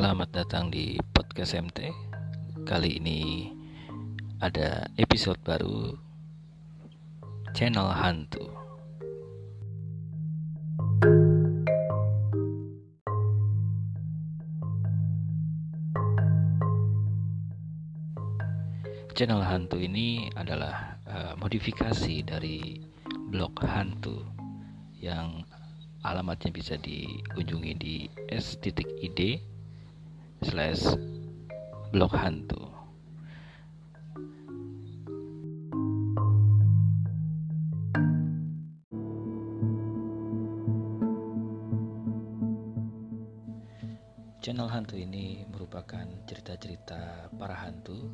Selamat datang di podcast MT. Kali ini ada episode baru channel hantu. Channel hantu ini adalah uh, modifikasi dari blog hantu yang alamatnya bisa dikunjungi di s.id slash blog hantu Channel hantu ini merupakan cerita-cerita para hantu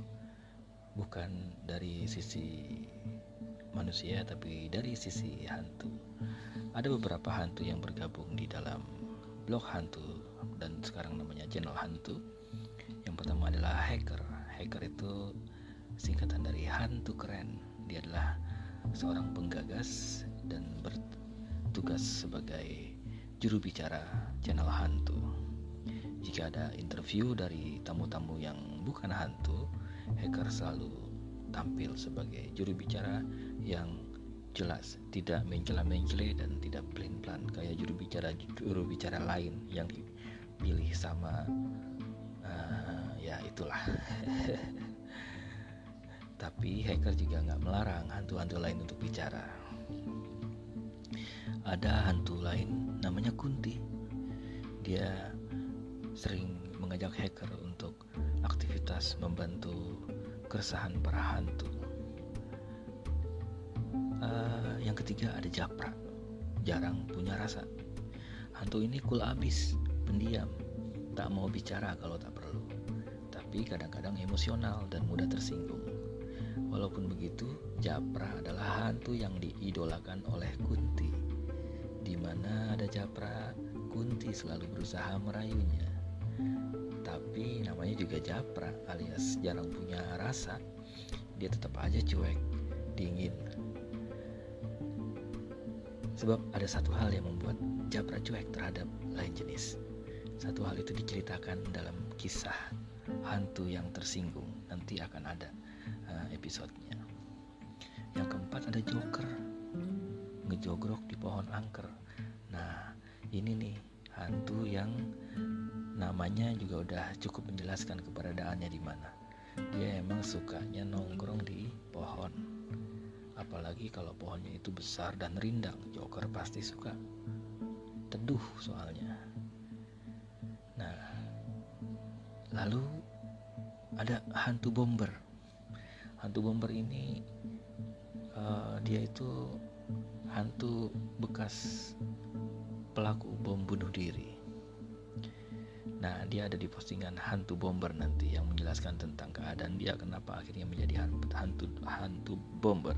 bukan dari sisi manusia tapi dari sisi hantu. Ada beberapa hantu yang bergabung di dalam blog hantu dan sekarang namanya channel hantu. Yang pertama adalah hacker. Hacker itu singkatan dari hantu keren. Dia adalah seorang penggagas dan bertugas sebagai juru bicara channel hantu. Jika ada interview dari tamu-tamu yang bukan hantu, hacker selalu tampil sebagai juru bicara yang jelas, tidak mencela-mencele dan tidak pelin-pelan kayak juru bicara juru bicara lain yang dipilih sama uh, ya itulah. Tapi hacker juga nggak melarang hantu-hantu lain untuk bicara. Ada hantu lain namanya Kunti. Dia sering mengajak hacker untuk aktivitas membantu keresahan para hantu uh, yang ketiga ada Japra jarang punya rasa hantu ini cool abis pendiam. Tak mau bicara kalau tak perlu. Tapi kadang-kadang emosional dan mudah tersinggung. Walaupun begitu Japra adalah hantu yang diidolakan oleh Kunti. Di mana ada Japra Kunti selalu berusaha merayunya. Tapi namanya juga Japra alias jarang punya rasa. Dia tetap aja cuek dingin. Sebab ada satu hal yang membuat Japra cuek terhadap lain jenis. Satu hal itu diceritakan dalam kisah hantu yang tersinggung. Nanti akan ada uh, episodenya. Yang keempat ada Joker ngejogrok di pohon angker. Nah, ini nih hantu yang namanya juga udah cukup menjelaskan keberadaannya di mana. Dia emang sukanya nongkrong di pohon apalagi kalau pohonnya itu besar dan rindang joker pasti suka teduh soalnya lalu ada hantu bomber. Hantu bomber ini uh, dia itu hantu bekas pelaku bom bunuh diri. Nah, dia ada di postingan hantu bomber nanti yang menjelaskan tentang keadaan dia kenapa akhirnya menjadi hantu hantu bomber.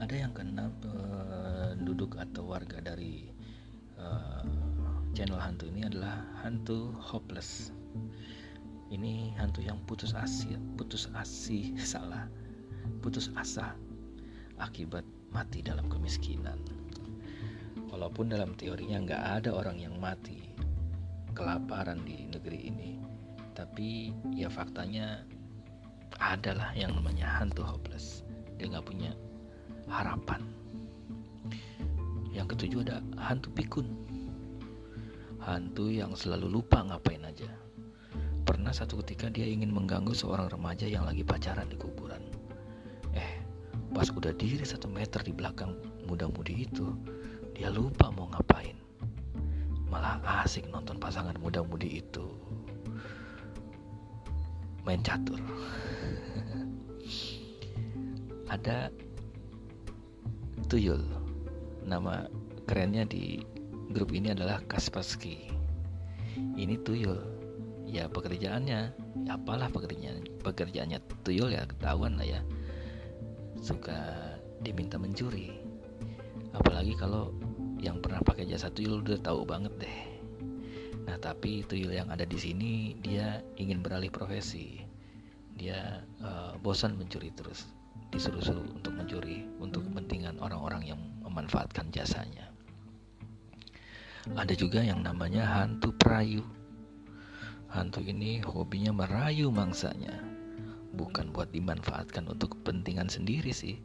Ada yang kena penduduk atau warga dari uh, channel hantu ini adalah hantu hopeless. Ini hantu yang putus asa putus asi salah. Putus asa akibat mati dalam kemiskinan. Walaupun dalam teorinya nggak ada orang yang mati kelaparan di negeri ini. Tapi ya faktanya adalah yang namanya hantu hopeless. Dia nggak punya harapan. Yang ketujuh ada hantu pikun hantu yang selalu lupa ngapain aja. Pernah satu ketika dia ingin mengganggu seorang remaja yang lagi pacaran di kuburan. Eh pas udah diri satu meter di belakang muda-mudi itu dia lupa mau ngapain. Malah asik nonton pasangan muda-mudi itu. Main catur. Ada Tuyul. Nama kerennya di grup ini adalah Kaspersky. Ini Tuyul. Ya pekerjaannya, ya apalah pekerjaan pekerjaannya Tuyul ya ketahuan lah ya. Suka diminta mencuri. Apalagi kalau yang pernah pakai jasa Tuyul udah tahu banget deh. Nah, tapi Tuyul yang ada di sini dia ingin beralih profesi. Dia uh, bosan mencuri terus disuruh-suruh untuk mencuri untuk kepentingan orang-orang yang memanfaatkan jasanya. Ada juga yang namanya hantu perayu. hantu ini hobinya merayu mangsanya. Bukan buat dimanfaatkan untuk kepentingan sendiri sih,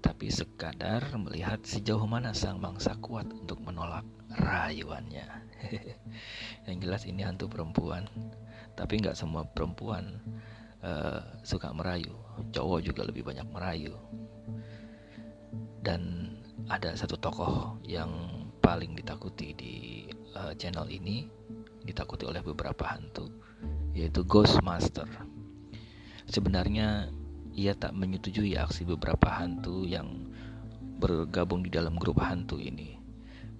tapi sekadar melihat sejauh mana sang mangsa kuat untuk menolak rayuannya. Yang jelas ini hantu perempuan, tapi nggak semua perempuan uh, suka merayu. Cowok juga lebih banyak merayu. Dan ada satu tokoh yang paling ditakuti di uh, channel ini, ditakuti oleh beberapa hantu, yaitu Ghostmaster. Sebenarnya ia tak menyetujui aksi beberapa hantu yang bergabung di dalam grup hantu ini.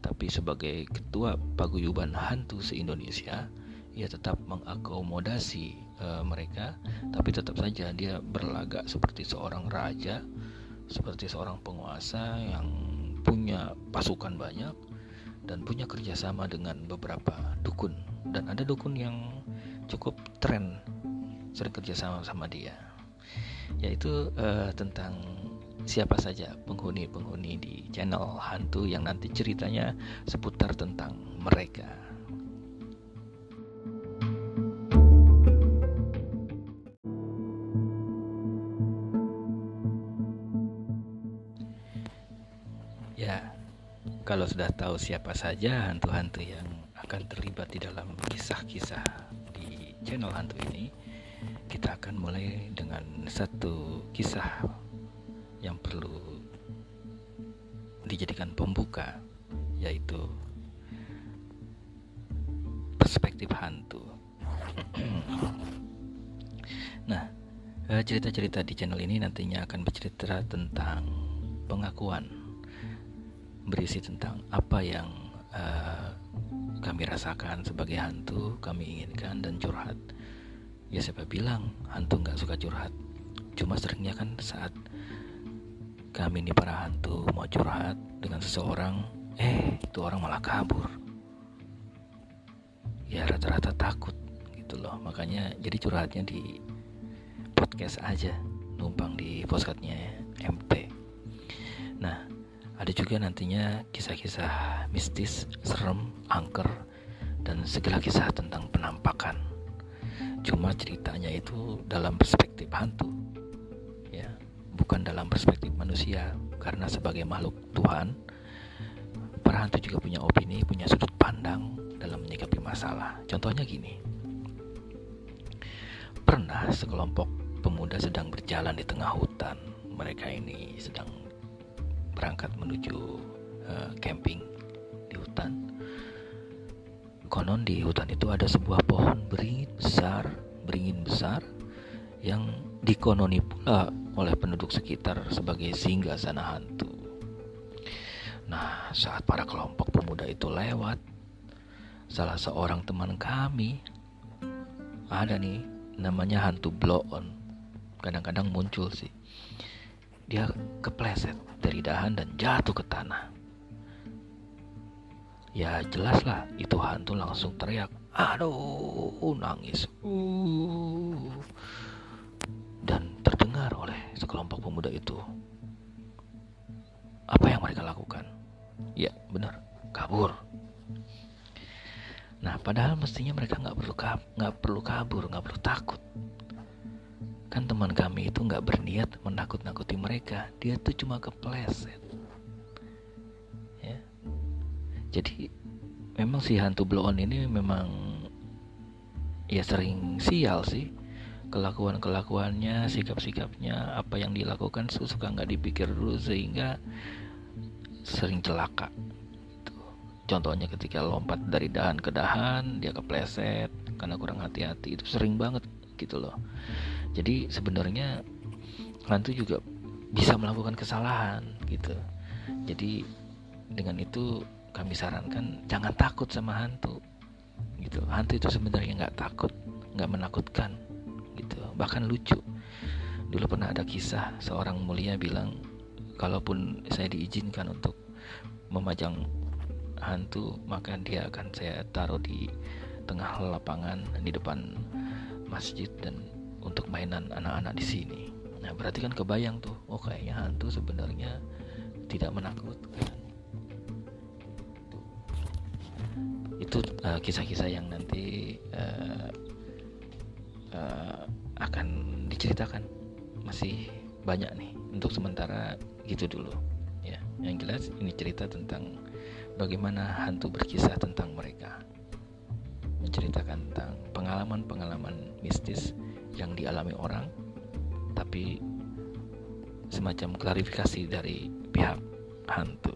Tapi sebagai ketua paguyuban hantu se-Indonesia, ia tetap mengakomodasi uh, mereka, tapi tetap saja dia berlagak seperti seorang raja, seperti seorang penguasa yang punya pasukan banyak dan punya kerjasama dengan beberapa dukun. Dan ada dukun yang cukup tren sering kerjasama sama dia yaitu uh, tentang siapa saja penghuni-penghuni di channel hantu yang nanti ceritanya seputar tentang mereka Sudah tahu siapa saja hantu-hantu yang akan terlibat di dalam kisah-kisah di channel hantu ini, kita akan mulai dengan satu kisah yang perlu dijadikan pembuka, yaitu perspektif hantu. nah, eh, cerita-cerita di channel ini nantinya akan bercerita tentang pengakuan berisi tentang apa yang uh, kami rasakan sebagai hantu, kami inginkan dan curhat. Ya siapa bilang hantu nggak suka curhat? Cuma seringnya kan saat kami ini para hantu mau curhat dengan seseorang, eh itu orang malah kabur. Ya rata-rata takut gitu loh. Makanya jadi curhatnya di podcast aja, numpang di podcastnya MT. Nah, ada juga nantinya kisah-kisah mistis, serem, angker, dan segala kisah tentang penampakan. Cuma ceritanya itu dalam perspektif hantu, ya, bukan dalam perspektif manusia. Karena sebagai makhluk Tuhan, para hantu juga punya opini, punya sudut pandang dalam menyikapi masalah. Contohnya gini, pernah sekelompok pemuda sedang berjalan di tengah hutan. Mereka ini sedang berangkat menuju uh, camping di hutan. Konon di hutan itu ada sebuah pohon beringin besar, beringin besar yang dikononi pula oleh penduduk sekitar sebagai singgah sana hantu. Nah, saat para kelompok pemuda itu lewat, salah seorang teman kami ada nih namanya hantu blow on. Kadang-kadang muncul sih dia kepleset dari dahan dan jatuh ke tanah. Ya jelaslah itu hantu langsung teriak, aduh nangis. Uh. Dan terdengar oleh sekelompok pemuda itu. Apa yang mereka lakukan? Ya benar, kabur. Nah, padahal mestinya mereka nggak perlu nggak perlu kabur, nggak perlu takut kan teman kami itu nggak berniat menakut-nakuti mereka. Dia tuh cuma kepleset. Ya. Jadi memang si hantu blow on ini memang ya sering sial sih. Kelakuan kelakuannya sikap sikapnya apa yang dilakukan suka nggak dipikir dulu sehingga sering celaka. Contohnya ketika lompat dari dahan ke dahan dia kepleset karena kurang hati-hati. Itu sering banget gitu loh jadi sebenarnya hantu juga bisa melakukan kesalahan gitu. Jadi dengan itu kami sarankan jangan takut sama hantu gitu. Hantu itu sebenarnya nggak takut nggak menakutkan gitu. Bahkan lucu. Dulu pernah ada kisah seorang mulia bilang kalaupun saya diizinkan untuk memajang hantu maka dia akan saya taruh di tengah lapangan di depan masjid dan untuk mainan anak-anak di sini. Nah, berarti kan kebayang tuh, oh kayaknya hantu sebenarnya tidak menakutkan. Itu kisah kisah-kisah yang nanti uh, uh, akan diceritakan masih banyak nih untuk sementara gitu dulu ya yang jelas ini cerita tentang bagaimana hantu berkisah tentang mereka menceritakan tentang pengalaman-pengalaman mistis yang dialami orang tapi semacam klarifikasi dari pihak hantu